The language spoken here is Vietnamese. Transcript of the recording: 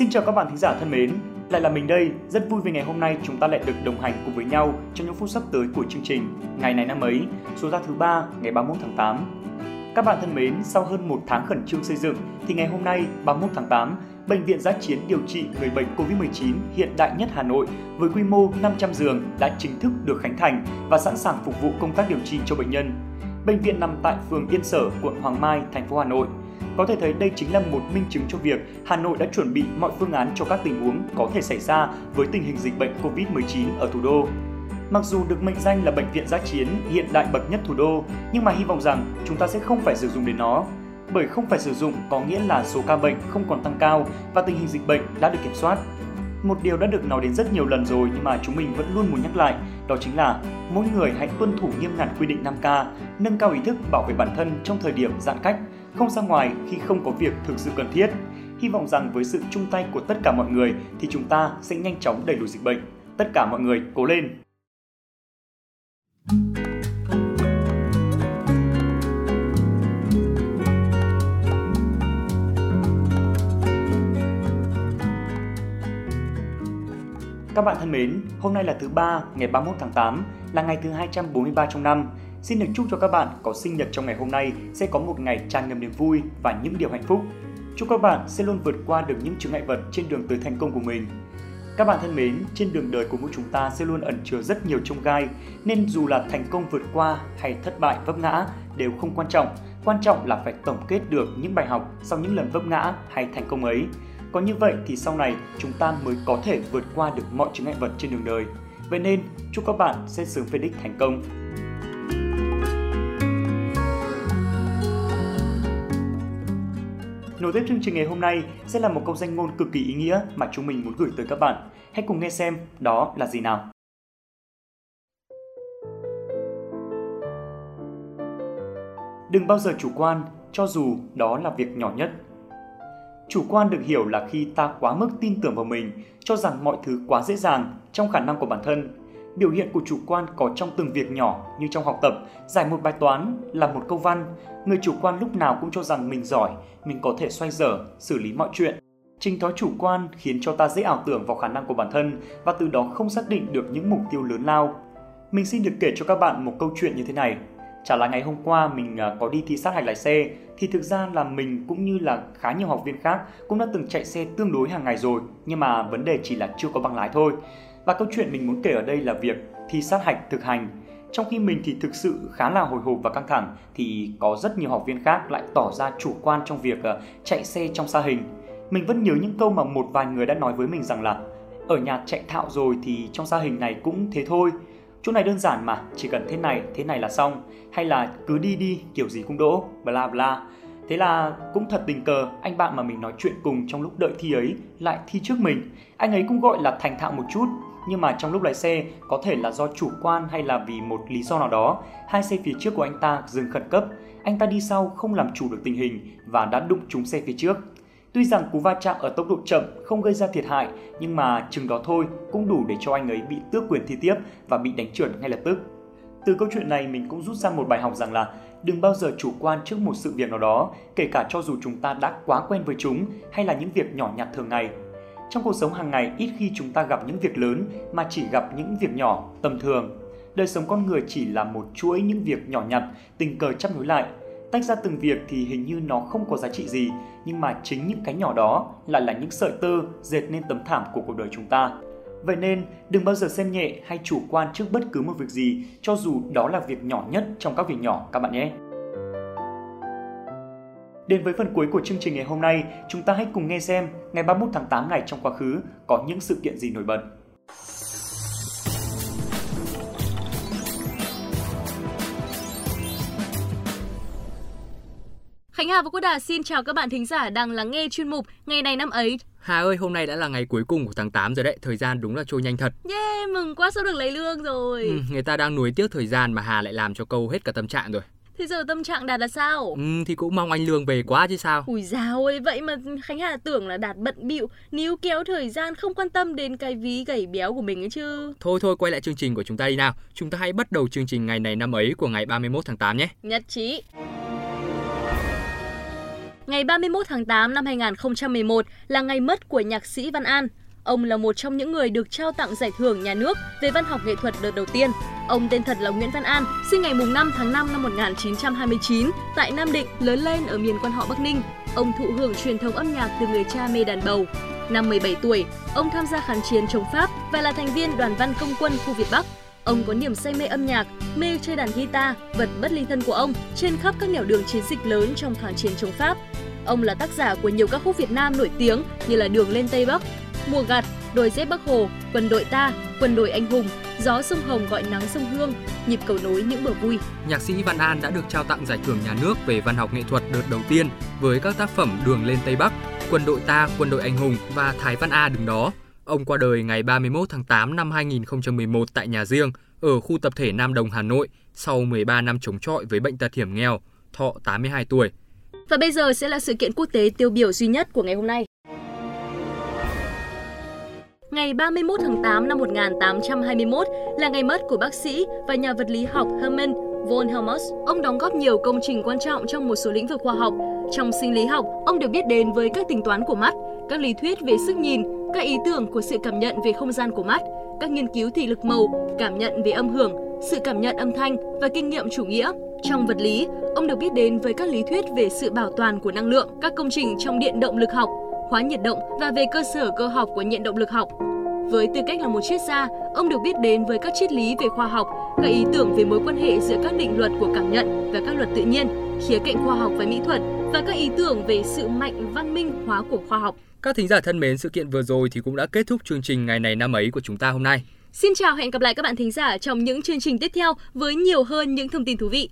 Xin chào các bạn thính giả thân mến, lại là mình đây, rất vui vì ngày hôm nay chúng ta lại được đồng hành cùng với nhau trong những phút sắp tới của chương trình Ngày này năm ấy, số ra thứ ba ngày 31 tháng 8. Các bạn thân mến, sau hơn một tháng khẩn trương xây dựng thì ngày hôm nay 31 tháng 8, Bệnh viện Giã chiến điều trị người bệnh COVID-19 hiện đại nhất Hà Nội với quy mô 500 giường đã chính thức được khánh thành và sẵn sàng phục vụ công tác điều trị cho bệnh nhân. Bệnh viện nằm tại phường Yên Sở, quận Hoàng Mai, thành phố Hà Nội. Có thể thấy đây chính là một minh chứng cho việc Hà Nội đã chuẩn bị mọi phương án cho các tình huống có thể xảy ra với tình hình dịch bệnh COVID-19 ở thủ đô. Mặc dù được mệnh danh là bệnh viện giã chiến hiện đại bậc nhất thủ đô, nhưng mà hy vọng rằng chúng ta sẽ không phải sử dụng đến nó bởi không phải sử dụng có nghĩa là số ca bệnh không còn tăng cao và tình hình dịch bệnh đã được kiểm soát. Một điều đã được nói đến rất nhiều lần rồi nhưng mà chúng mình vẫn luôn muốn nhắc lại, đó chính là mỗi người hãy tuân thủ nghiêm ngặt quy định 5K, nâng cao ý thức bảo vệ bản thân trong thời điểm giãn cách, không ra ngoài khi không có việc thực sự cần thiết. Hy vọng rằng với sự chung tay của tất cả mọi người thì chúng ta sẽ nhanh chóng đẩy lùi dịch bệnh. Tất cả mọi người cố lên! Các bạn thân mến, hôm nay là thứ ba, ngày 31 tháng 8, là ngày thứ 243 trong năm. Xin được chúc cho các bạn có sinh nhật trong ngày hôm nay sẽ có một ngày tràn ngập niềm vui và những điều hạnh phúc. Chúc các bạn sẽ luôn vượt qua được những chướng ngại vật trên đường tới thành công của mình. Các bạn thân mến, trên đường đời của mỗi chúng ta sẽ luôn ẩn chứa rất nhiều chông gai, nên dù là thành công vượt qua hay thất bại vấp ngã đều không quan trọng. Quan trọng là phải tổng kết được những bài học sau những lần vấp ngã hay thành công ấy. Có như vậy thì sau này chúng ta mới có thể vượt qua được mọi chướng ngại vật trên đường đời. Vậy nên, chúc các bạn sẽ sớm về đích thành công. Nối tiếp chương trình ngày hôm nay sẽ là một câu danh ngôn cực kỳ ý nghĩa mà chúng mình muốn gửi tới các bạn. Hãy cùng nghe xem đó là gì nào. Đừng bao giờ chủ quan, cho dù đó là việc nhỏ nhất. Chủ quan được hiểu là khi ta quá mức tin tưởng vào mình, cho rằng mọi thứ quá dễ dàng trong khả năng của bản thân. Biểu hiện của chủ quan có trong từng việc nhỏ như trong học tập, giải một bài toán, làm một câu văn. Người chủ quan lúc nào cũng cho rằng mình giỏi, mình có thể xoay dở, xử lý mọi chuyện. trình thói chủ quan khiến cho ta dễ ảo tưởng vào khả năng của bản thân và từ đó không xác định được những mục tiêu lớn lao. Mình xin được kể cho các bạn một câu chuyện như thế này. Chả là ngày hôm qua mình à, có đi thi sát hạch lái xe thì thực ra là mình cũng như là khá nhiều học viên khác cũng đã từng chạy xe tương đối hàng ngày rồi nhưng mà vấn đề chỉ là chưa có bằng lái thôi. Và câu chuyện mình muốn kể ở đây là việc thi sát hạch thực hành. Trong khi mình thì thực sự khá là hồi hộp và căng thẳng thì có rất nhiều học viên khác lại tỏ ra chủ quan trong việc ờ, chạy xe trong xa hình. Mình vẫn nhớ những câu mà một vài người đã nói với mình rằng là ở nhà chạy thạo rồi thì trong xa hình này cũng thế thôi Chỗ này đơn giản mà, chỉ cần thế này, thế này là xong. Hay là cứ đi đi, kiểu gì cũng đỗ, bla bla. Thế là cũng thật tình cờ, anh bạn mà mình nói chuyện cùng trong lúc đợi thi ấy lại thi trước mình. Anh ấy cũng gọi là thành thạo một chút, nhưng mà trong lúc lái xe có thể là do chủ quan hay là vì một lý do nào đó, hai xe phía trước của anh ta dừng khẩn cấp. Anh ta đi sau không làm chủ được tình hình và đã đụng trúng xe phía trước. Tuy rằng cú va chạm ở tốc độ chậm không gây ra thiệt hại, nhưng mà chừng đó thôi cũng đủ để cho anh ấy bị tước quyền thi tiếp và bị đánh trượt ngay lập tức. Từ câu chuyện này mình cũng rút ra một bài học rằng là đừng bao giờ chủ quan trước một sự việc nào đó, kể cả cho dù chúng ta đã quá quen với chúng hay là những việc nhỏ nhặt thường ngày. Trong cuộc sống hàng ngày ít khi chúng ta gặp những việc lớn mà chỉ gặp những việc nhỏ, tầm thường. Đời sống con người chỉ là một chuỗi những việc nhỏ nhặt, tình cờ chấp nối lại Tách ra từng việc thì hình như nó không có giá trị gì, nhưng mà chính những cái nhỏ đó lại là những sợi tơ dệt nên tấm thảm của cuộc đời chúng ta. Vậy nên, đừng bao giờ xem nhẹ hay chủ quan trước bất cứ một việc gì, cho dù đó là việc nhỏ nhất trong các việc nhỏ các bạn nhé. Đến với phần cuối của chương trình ngày hôm nay, chúng ta hãy cùng nghe xem ngày 31 tháng 8 này trong quá khứ có những sự kiện gì nổi bật. Khánh Hà và Quốc Đà xin chào các bạn thính giả đang lắng nghe chuyên mục Ngày này năm ấy. Hà ơi, hôm nay đã là ngày cuối cùng của tháng 8 rồi đấy, thời gian đúng là trôi nhanh thật. Yeah, mừng quá sắp được lấy lương rồi. Ừ, người ta đang nuối tiếc thời gian mà Hà lại làm cho câu hết cả tâm trạng rồi. Thế giờ tâm trạng Đạt là sao? Ừ, thì cũng mong anh lương về quá chứ sao. Ui dào ơi, vậy mà Khánh Hà tưởng là Đạt bận bịu, níu kéo thời gian không quan tâm đến cái ví gầy béo của mình ấy chứ. Thôi thôi, quay lại chương trình của chúng ta đi nào. Chúng ta hãy bắt đầu chương trình ngày này năm ấy của ngày 31 tháng 8 nhé. Nhất trí. Ngày 31 tháng 8 năm 2011 là ngày mất của nhạc sĩ Văn An. Ông là một trong những người được trao tặng giải thưởng nhà nước về văn học nghệ thuật đợt đầu tiên. Ông tên thật là Nguyễn Văn An, sinh ngày 5 tháng 5 năm 1929 tại Nam Định, lớn lên ở miền quan họ Bắc Ninh. Ông thụ hưởng truyền thống âm nhạc từ người cha mê đàn bầu. Năm 17 tuổi, ông tham gia kháng chiến chống Pháp và là thành viên đoàn văn công quân khu Việt Bắc. Ông có niềm say mê âm nhạc, mê chơi đàn guitar, vật bất ly thân của ông trên khắp các nẻo đường chiến dịch lớn trong kháng chiến chống Pháp. Ông là tác giả của nhiều các khúc Việt Nam nổi tiếng như là Đường lên Tây Bắc, Mùa gặt, Đôi dép Bắc Hồ, Quân đội ta, Quân đội anh hùng, Gió sông Hồng gọi nắng sông Hương, Nhịp cầu nối những bờ vui. Nhạc sĩ Văn An đã được trao tặng giải thưởng nhà nước về văn học nghệ thuật đợt đầu tiên với các tác phẩm Đường lên Tây Bắc, Quân đội ta, Quân đội anh hùng và Thái Văn A đứng đó. Ông qua đời ngày 31 tháng 8 năm 2011 tại nhà riêng ở khu tập thể Nam Đồng, Hà Nội sau 13 năm chống chọi với bệnh tật hiểm nghèo, thọ 82 tuổi. Và bây giờ sẽ là sự kiện quốc tế tiêu biểu duy nhất của ngày hôm nay. Ngày 31 tháng 8 năm 1821 là ngày mất của bác sĩ và nhà vật lý học Hermann von Helmholtz. Ông đóng góp nhiều công trình quan trọng trong một số lĩnh vực khoa học. Trong sinh lý học, ông được biết đến với các tính toán của mắt, các lý thuyết về sức nhìn, các ý tưởng của sự cảm nhận về không gian của mắt, các nghiên cứu thị lực màu, cảm nhận về âm hưởng, sự cảm nhận âm thanh và kinh nghiệm chủ nghĩa. Trong vật lý, ông được biết đến với các lý thuyết về sự bảo toàn của năng lượng, các công trình trong điện động lực học, khóa nhiệt động và về cơ sở cơ học của nhiệt động lực học. Với tư cách là một triết gia, ông được biết đến với các triết lý về khoa học, các ý tưởng về mối quan hệ giữa các định luật của cảm nhận và các luật tự nhiên, khía cạnh khoa học và mỹ thuật và các ý tưởng về sự mạnh văn minh hóa của khoa học. Các thính giả thân mến, sự kiện vừa rồi thì cũng đã kết thúc chương trình ngày này năm ấy của chúng ta hôm nay. Xin chào hẹn gặp lại các bạn thính giả trong những chương trình tiếp theo với nhiều hơn những thông tin thú vị.